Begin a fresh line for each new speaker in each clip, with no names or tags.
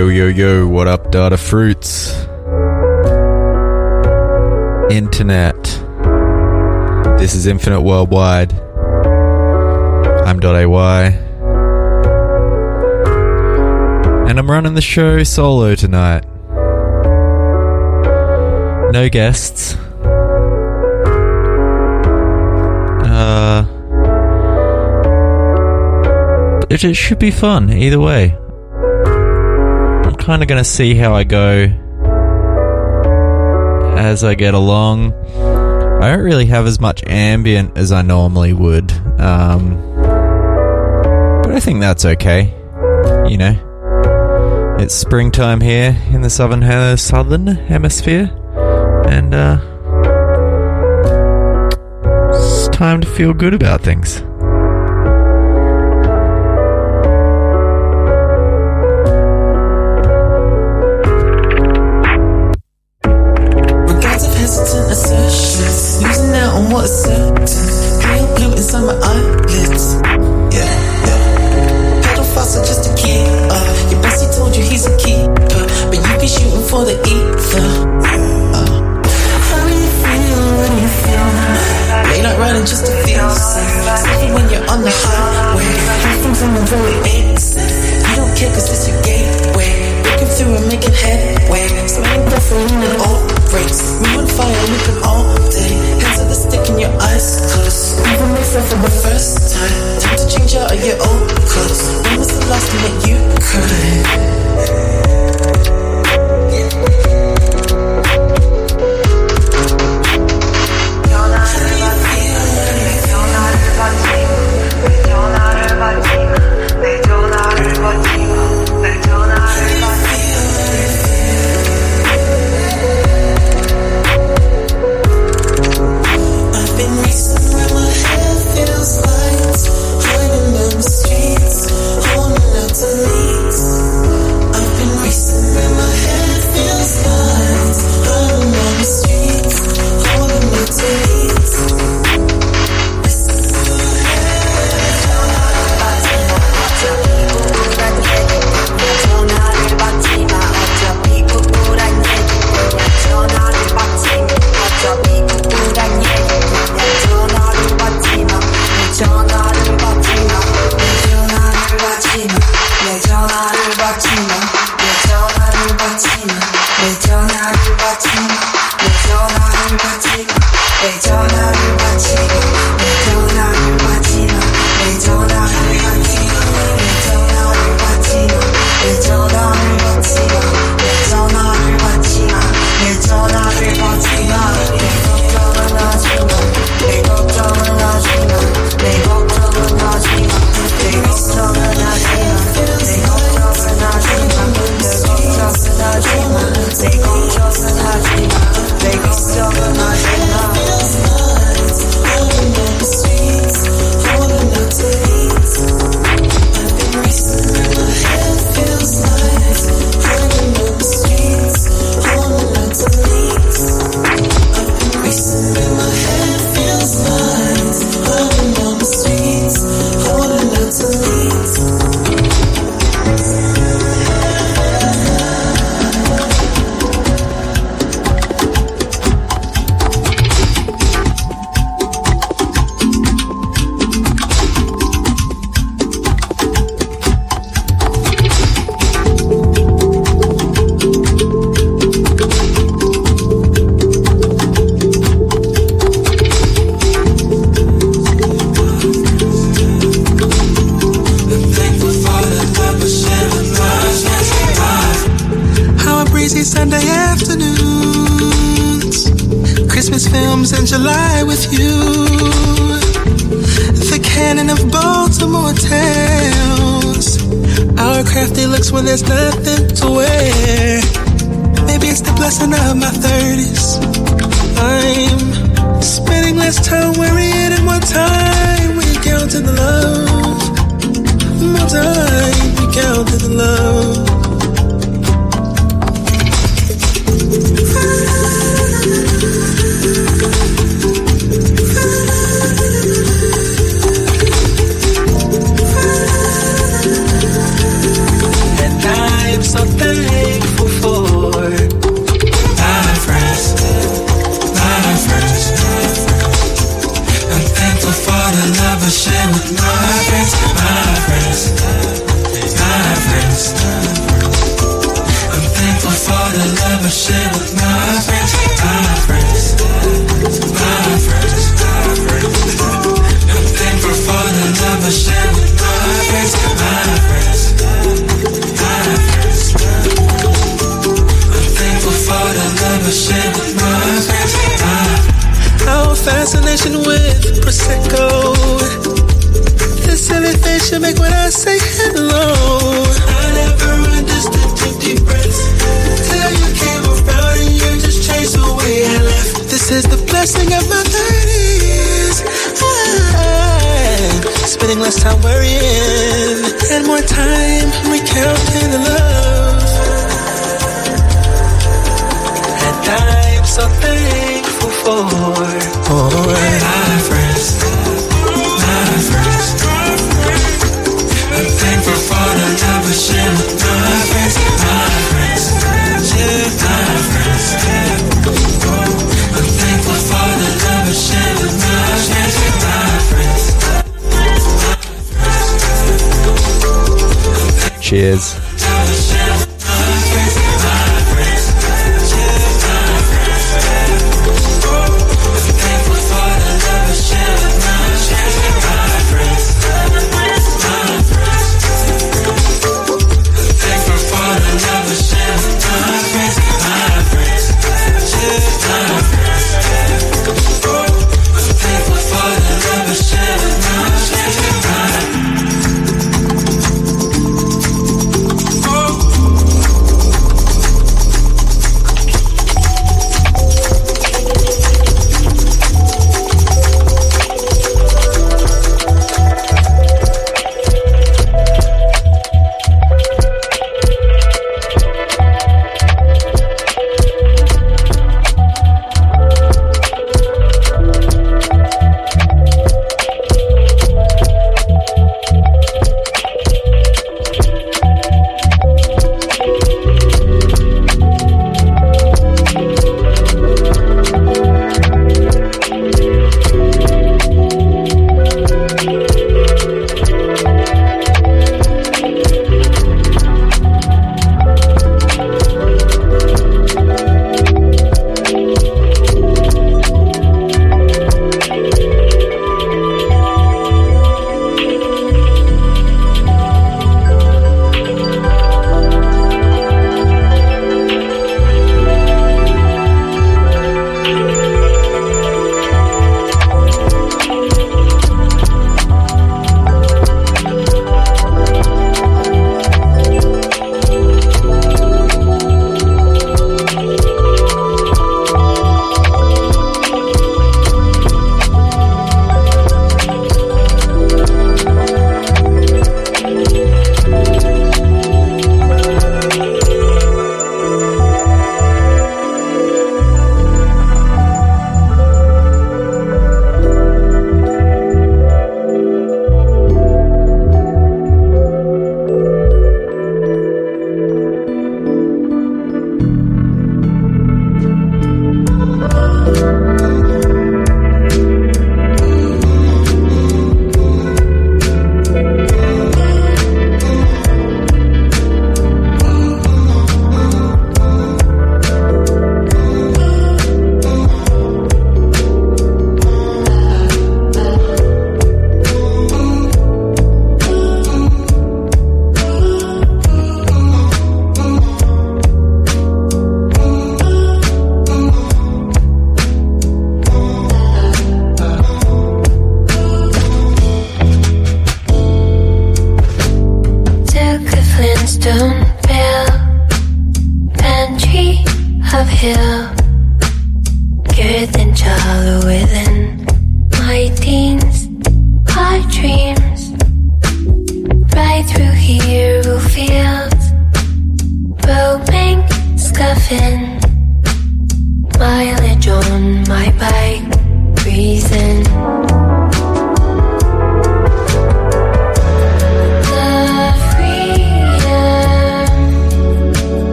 Yo, yo, yo, what up, Datafruits? Internet. This is Infinite Wurldwide. I'm AY. And I'm running the show solo tonight. No guests. Uh. It should be fun either way kind of going to see how I go as I get along. I don't really have as much ambient as I normally would, um, but I think that's okay. You know, it's springtime here in the southern southern hemisphere, and uh, it's time to feel good about things.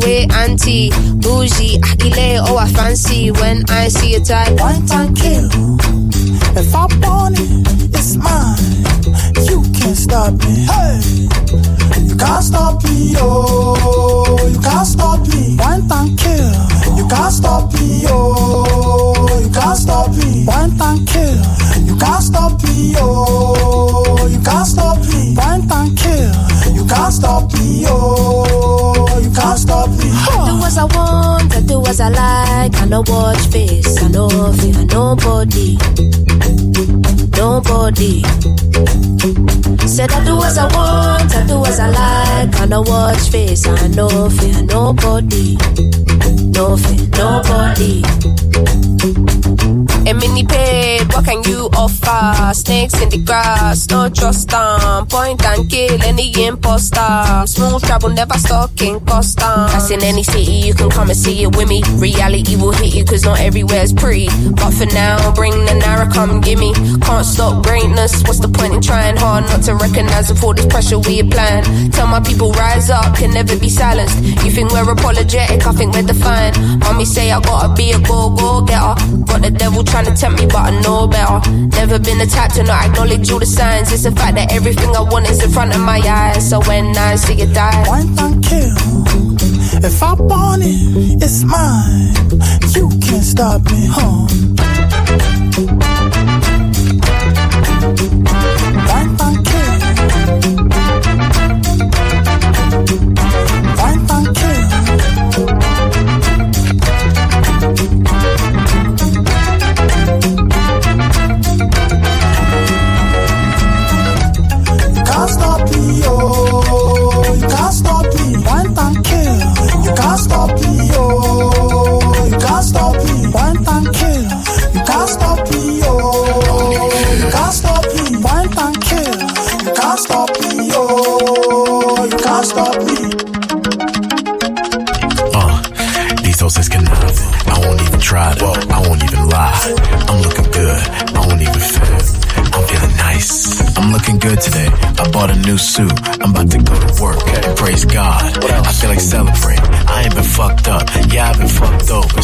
Take away auntie, bougie, akile, oh I fancy when I see a type.
One time kill. If I want it, it's mine. You can't stop me. Hey, you can't stop me. Oh, you can't stop me. Point and kill. You can't stop me. Oh, you can't stop me. One time kill. You can't stop me. Oh,
I like. I no watch face, I no fear nobody. Nobody. Said I do as I want, I do as I like. I no watch face, I no fear nobody. No fear nobody. A mini paid, what can you offer? Snakes in the grass, no trust them. Point and kill any imposter. Smooth travel, never stuck in. That's in any city, you can come and see it with me. Reality will hit you, cause not everywhere's pretty. But for now, bring the Naira, come gimme. Can't stop greatness, what's the point in trying hard not to recognize all this pressure we applying? Tell my people, rise up, can never be silenced. You think we're apologetic, I think we're defiant. Mommy say I gotta be a go-go getter. Got the devil trying to tempt me, but I know better. Never been the type to not acknowledge all the signs. It's the fact that everything I want is in front of my eyes. So when I see it die,
Point and kill. If I want it, it's mine. You can't stop me, huh?
Bought a new suit. I'm about to go to work. Praise God. I feel like celebrate. I ain't been fucked up. Yeah, I've been fucked over.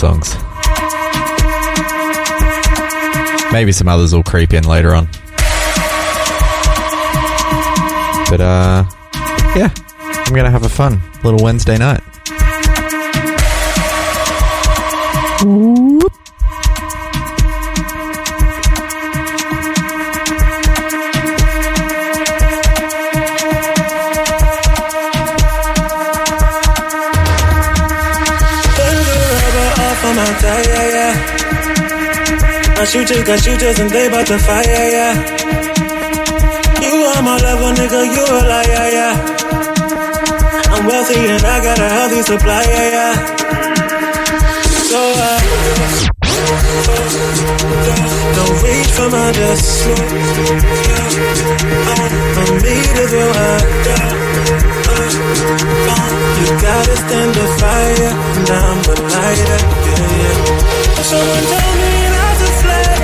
Songs. Maybe some others will creep in later on. But uh, yeah, I'm gonna have a fun little Wednesday night.
Got shooters and they bout to fire, yeah. You are my lover, nigga, you a liar, yeah. I'm wealthy and I got a healthy supply, yeah, yeah. So, uh, don't reach for my desk. I want me to high. You gotta stand the fire, and I'm the lighter, yeah, yeah. Someone tell me.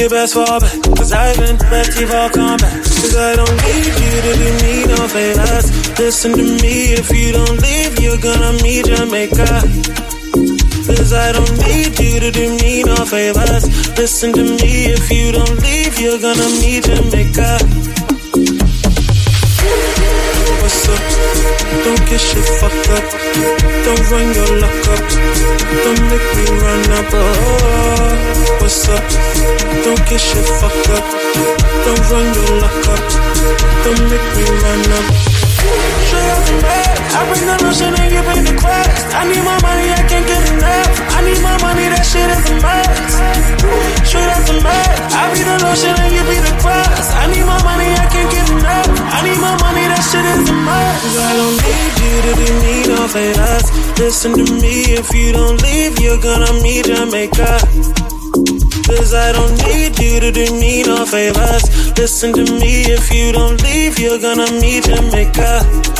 Get best back, cause I've been ready for combat. Cause I don't need you to do me no favors. Listen to me, if you don't leave, you're gonna meet Jamaica. Cause I don't need you to do me no favors. Listen to me, if you don't leave, you're gonna meet Jamaica. Don't get shit fucked up. Don't run your luck up. Don't make me run up. What's up? Don't get shit fucked up. Don't run your luck up. Don't make me run up. I bring the and the. I need my money, I can't get enough. I need my money, that shit is a off the bat, I the and you be the. I need my money, I can't get enough. I need my money, that shit is a must. I don't need you to me. Listen to me, if you don't leave, you're gonna meet Jamaica. Cause I don't need you to do me no favors. Listen to me, if you don't leave, you're gonna meet Jamaica.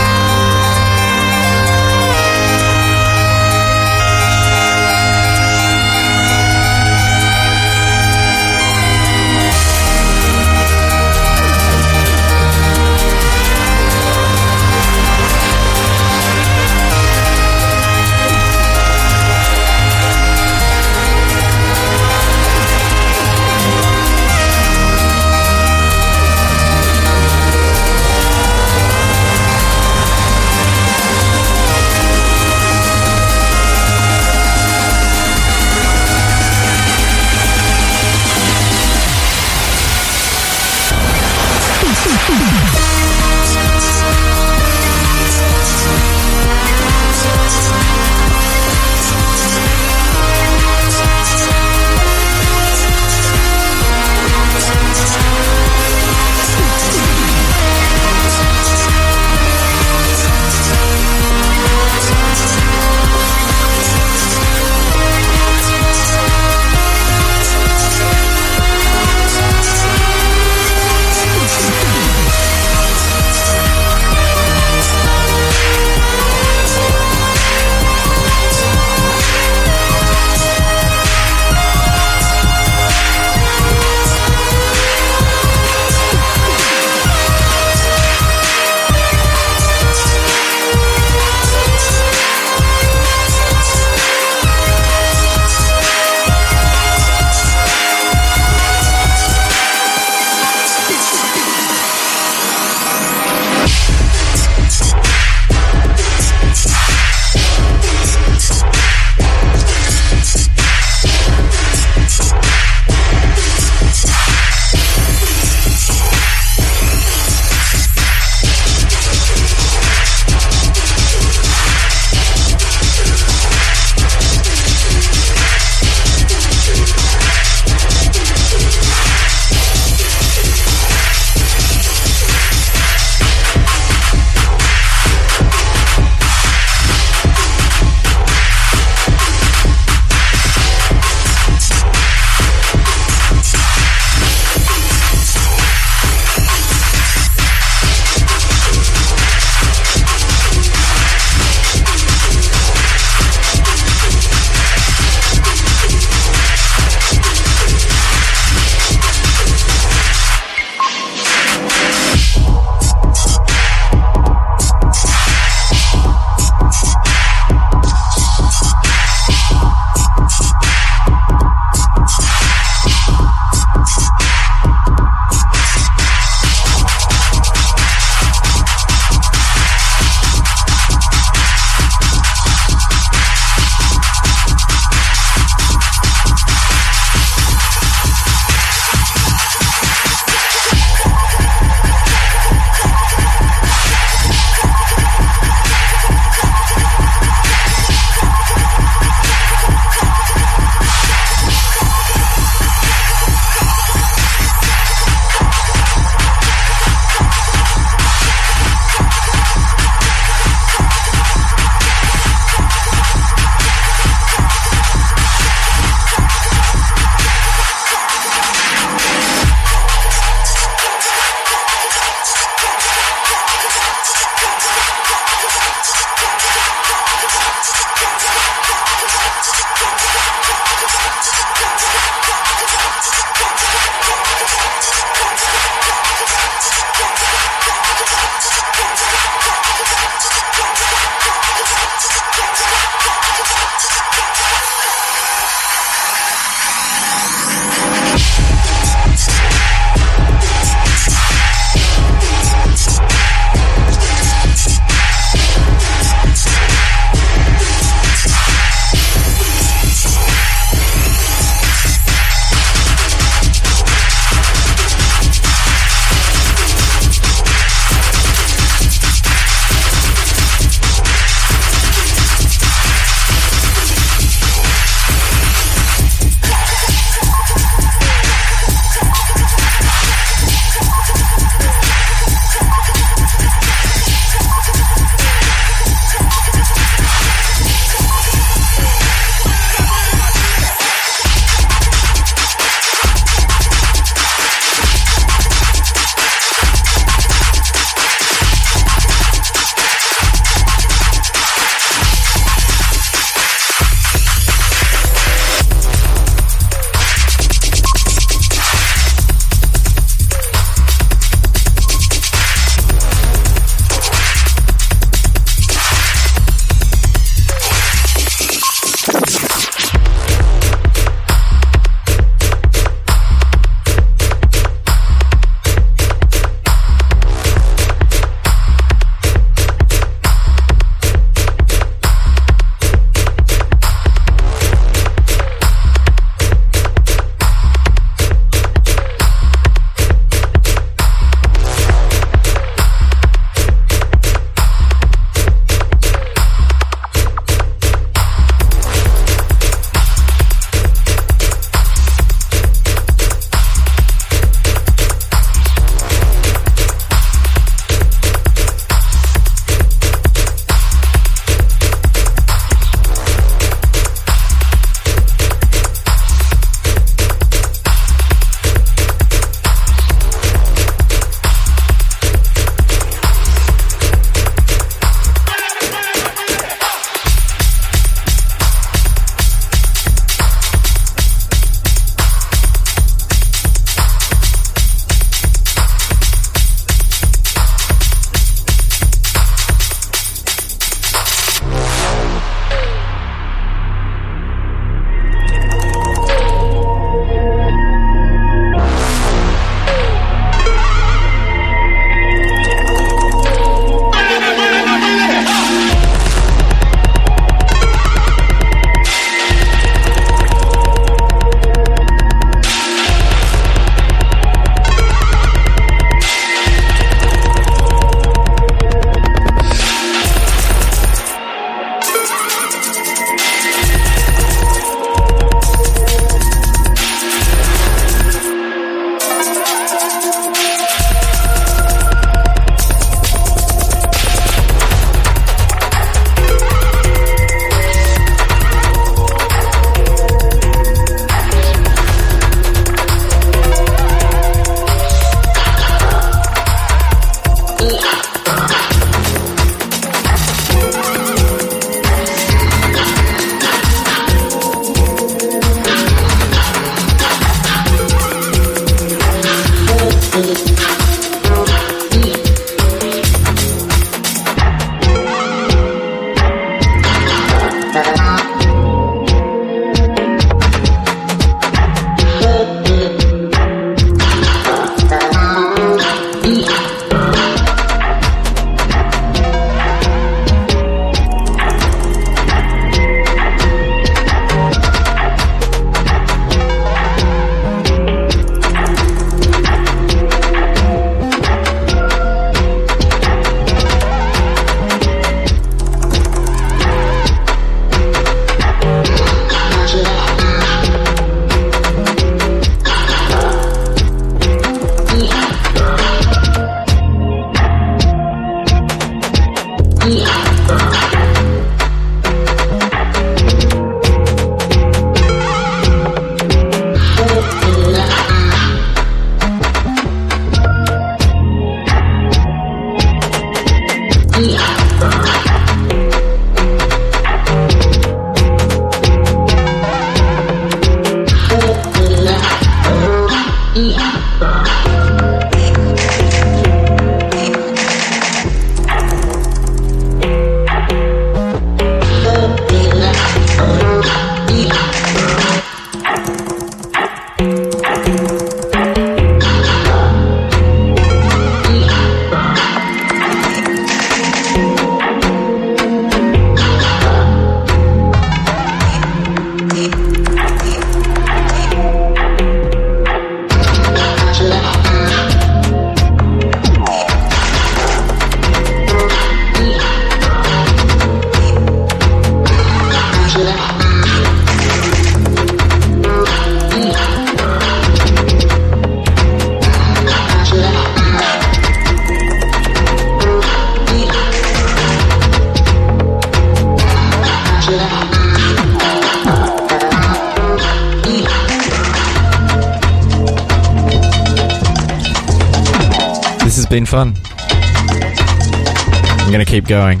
going,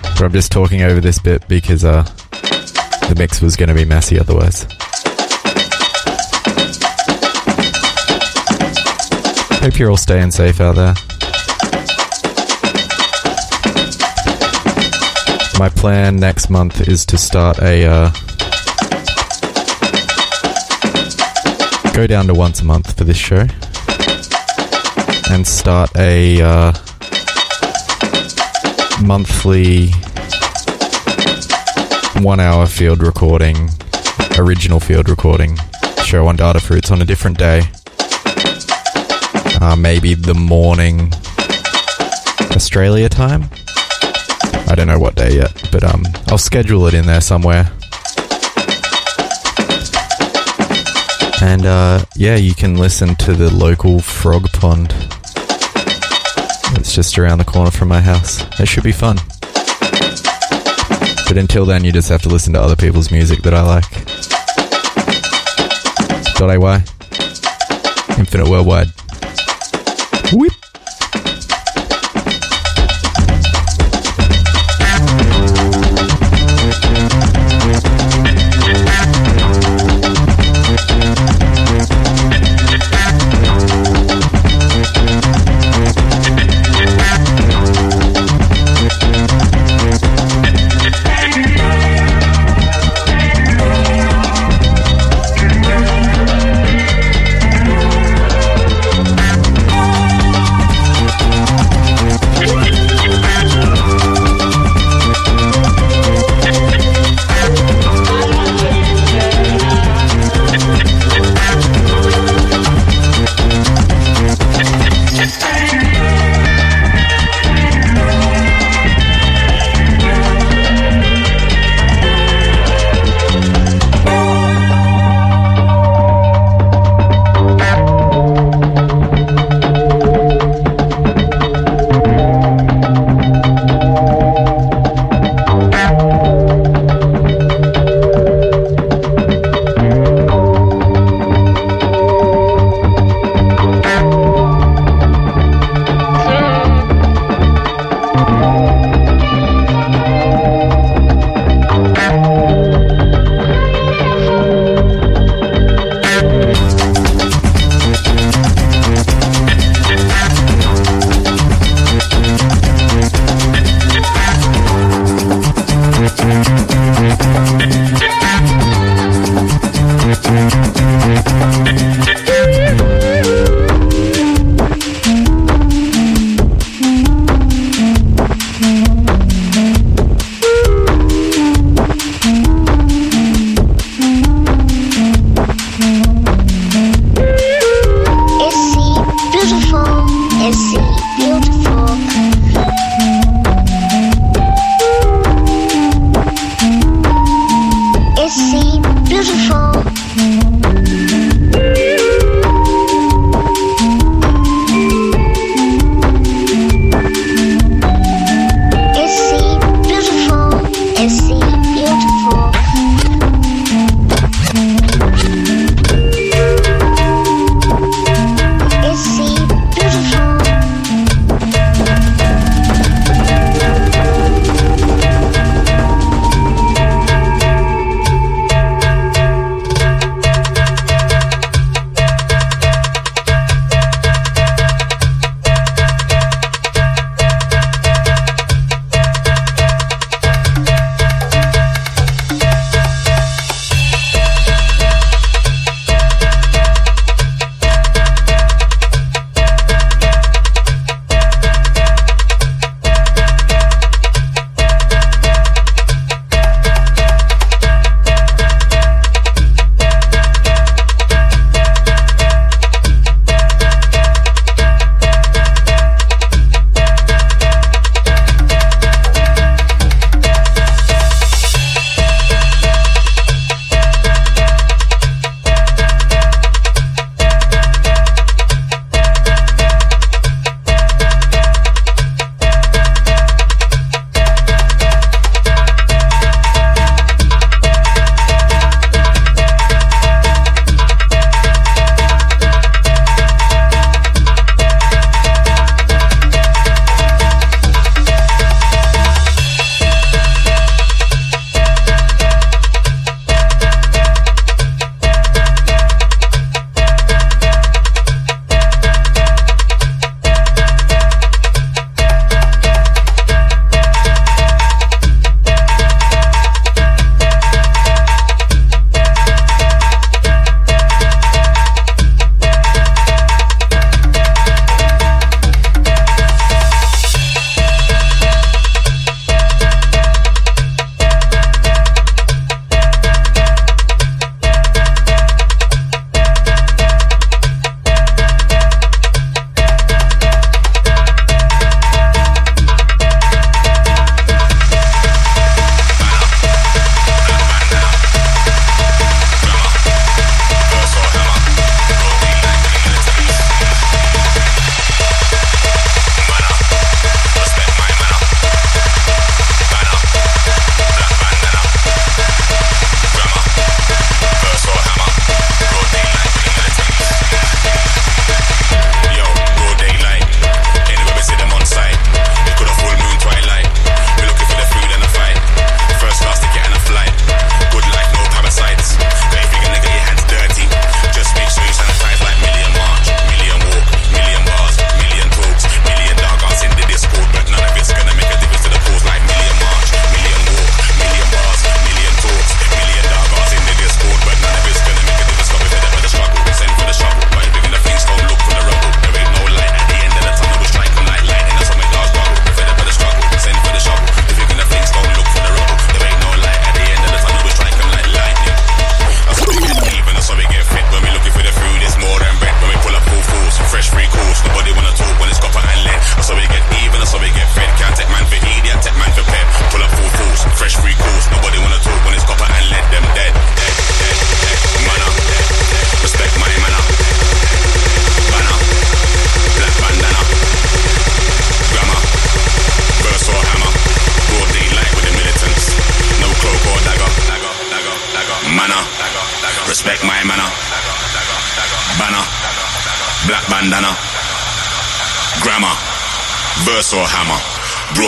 but I'm just talking over this bit because uh, the mix was gonna be messy otherwise. Hope you're all staying safe out there. My plan next month is to start a uh, go down to once a month for this show and start a uh, monthly one hour field recording, original field recording show on Datafruits on a different day. Uh, maybe the morning Australia time. I don't know what day yet, but um, I'll schedule it in there somewhere. And uh, yeah, you can listen to the local frog pond. Just around the corner from my house. It should be fun. But until then, you just have to listen to other people's music that I like. .ay Infinite
Wurldwide.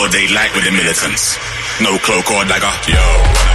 all day with the militants. No cloak or dagger. Yo.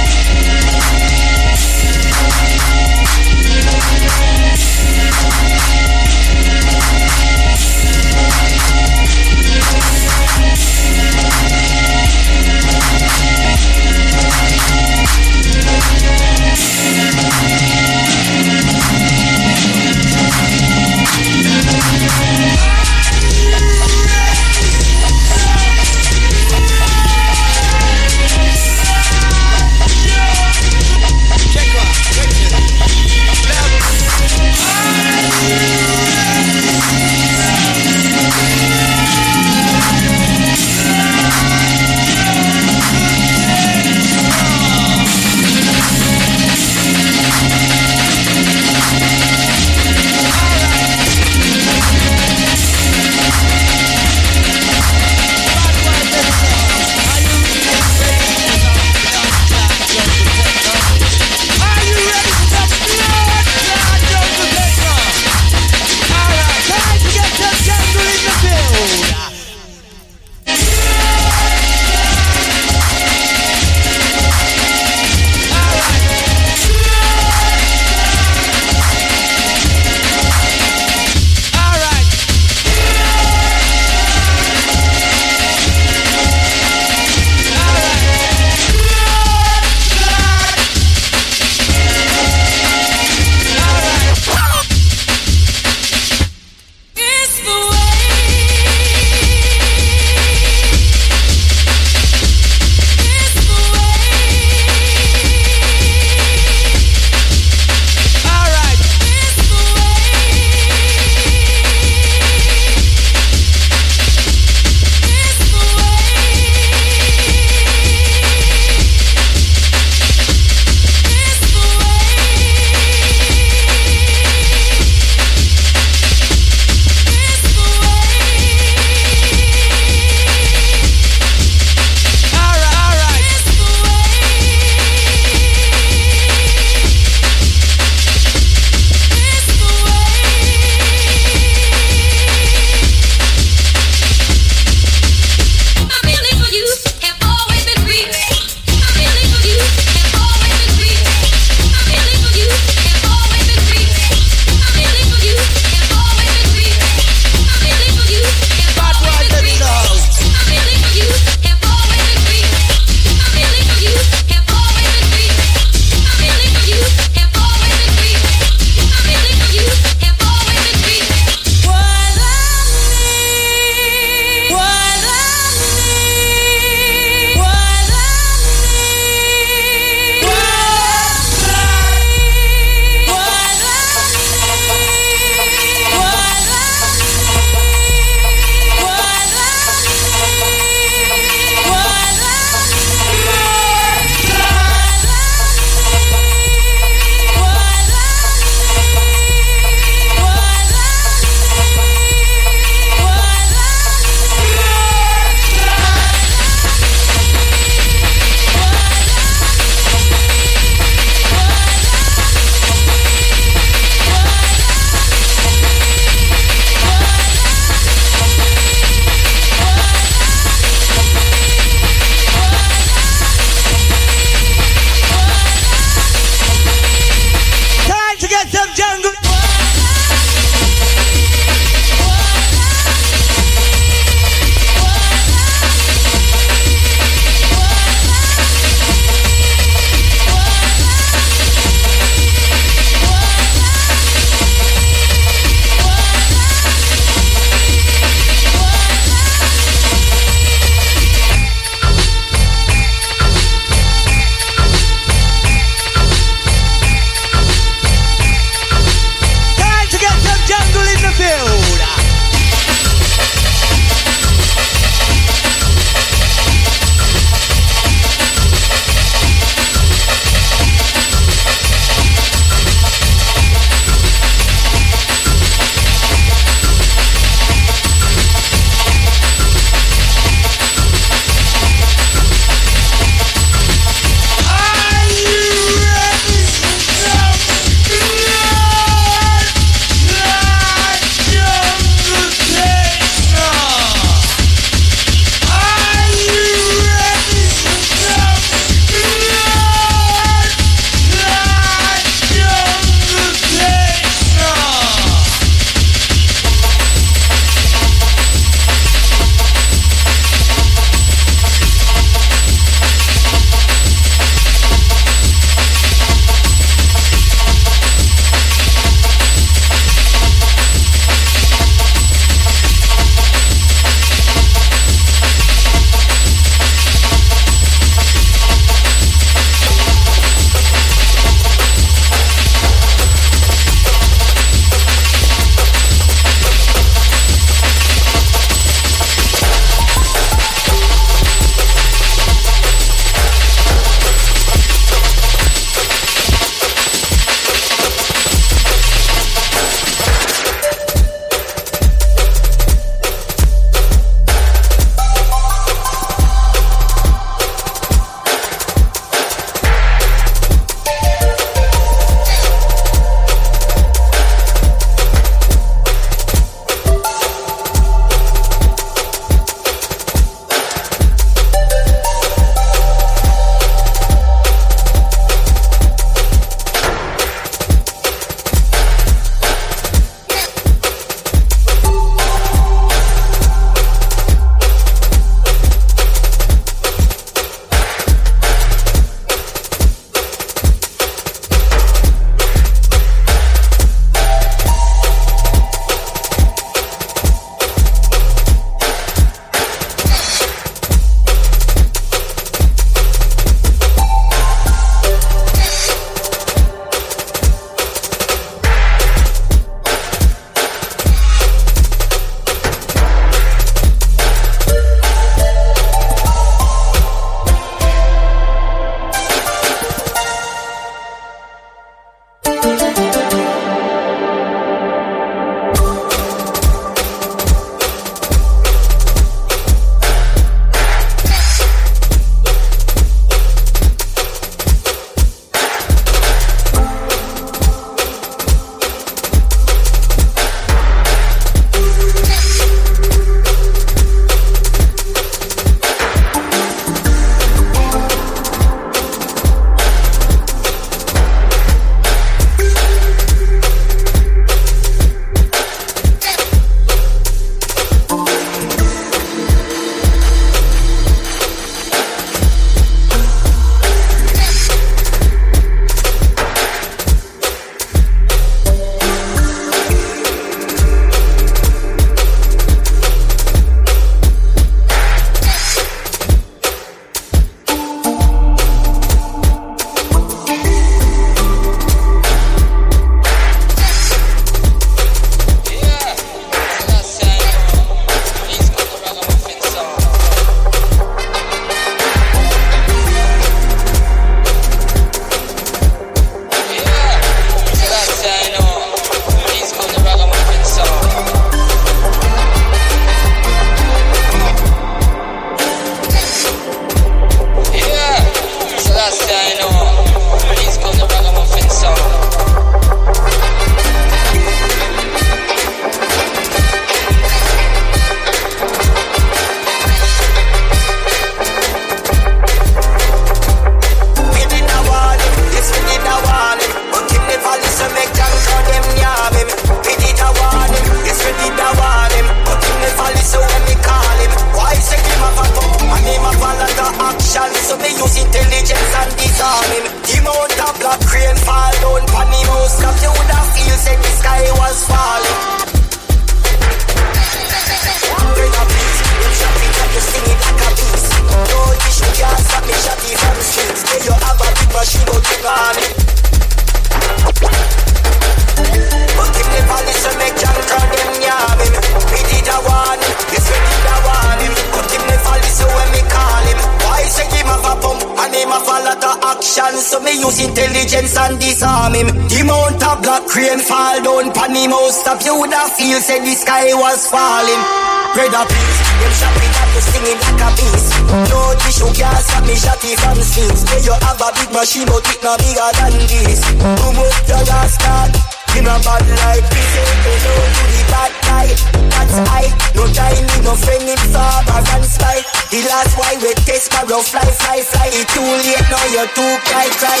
Too much dollars start. Him a bad like this, ain't no to the bad high, that's high. No time, no friend, him sober and spy. The last why we test sparrow fly, fly, fly. It too late now, you're too cry, cry.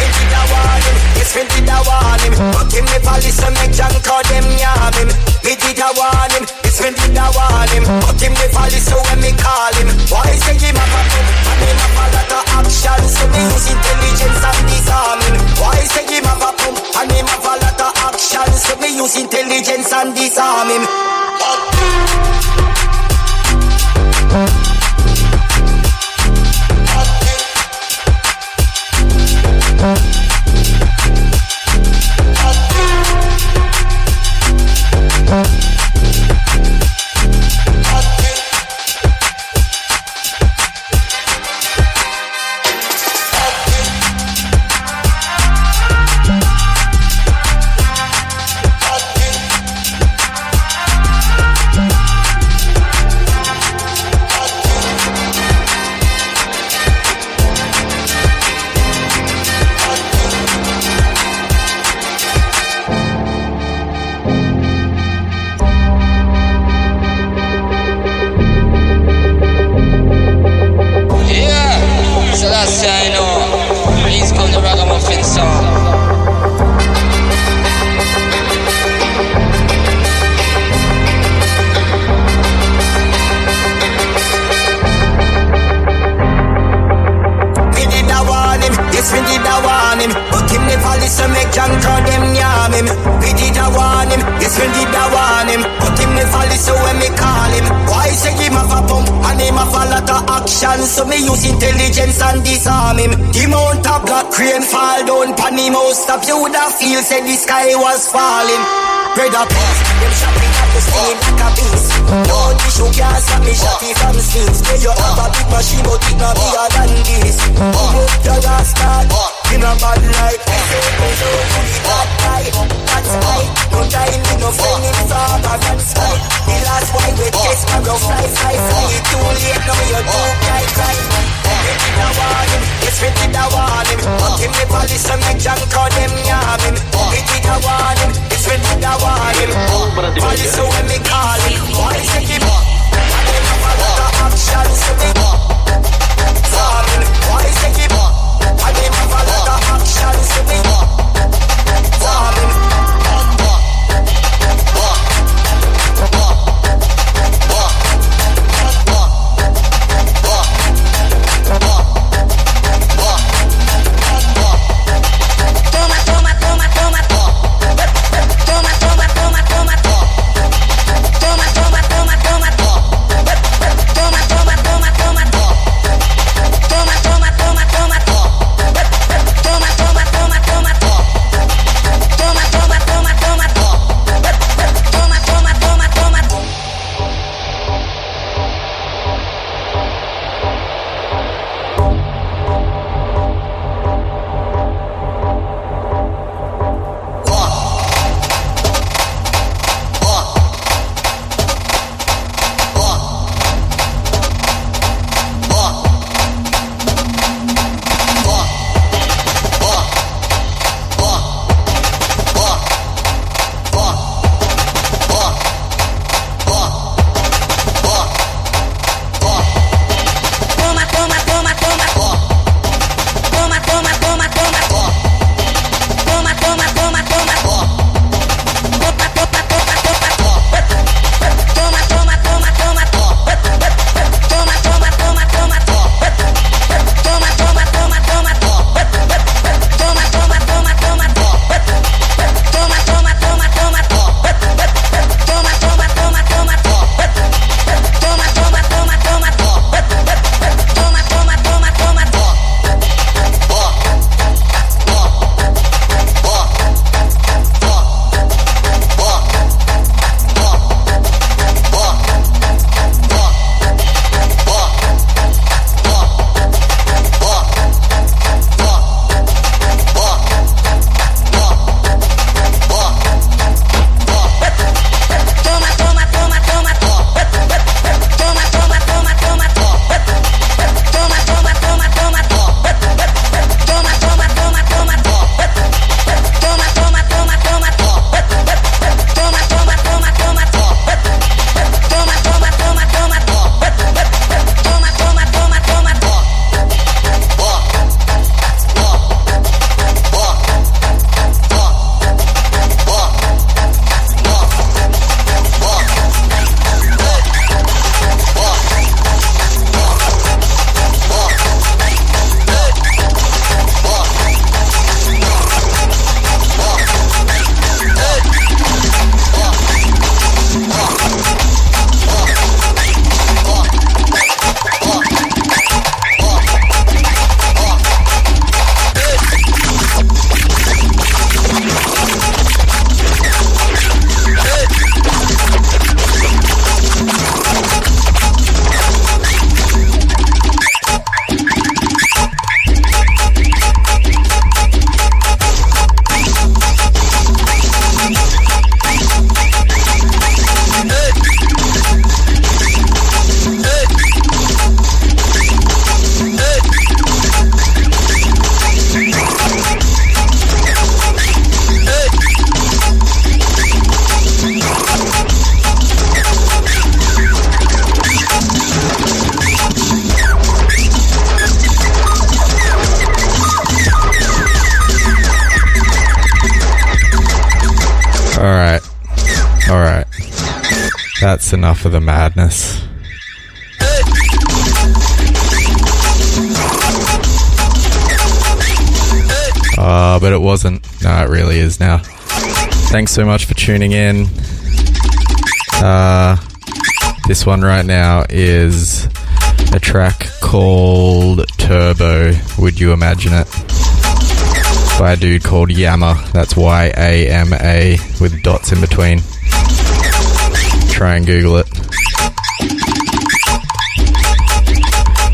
Him did a warning. him, his friend did a warn him. But him never listen, make John call them yam him. Me did a warning. him, his friend did a warn him. But him never listen when me call him. Why say him a problem? and mean, have a lot of options? so me use intelligence and disarming. Why say him a problem? and mean, have a lot of action. So me use intelligence and disarm him.
that fast. Enough of the madness. Uh, but it wasn't. No, it really is now. Thanks so much for tuning in. Uh, this one right now is a track called Turbo. Would you imagine it? By a dude called Yama. That's Y A M A with dots in between. Try and Google it.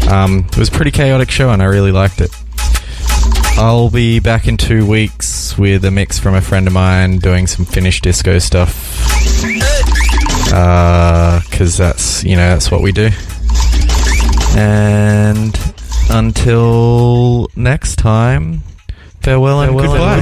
Um, it was a pretty chaotic show and I really liked it. I'll be back in two weeks with a mix from a friend of mine doing some Finnish disco stuff. Because that's, you know, that's what we do. And until next time, farewell and goodbye.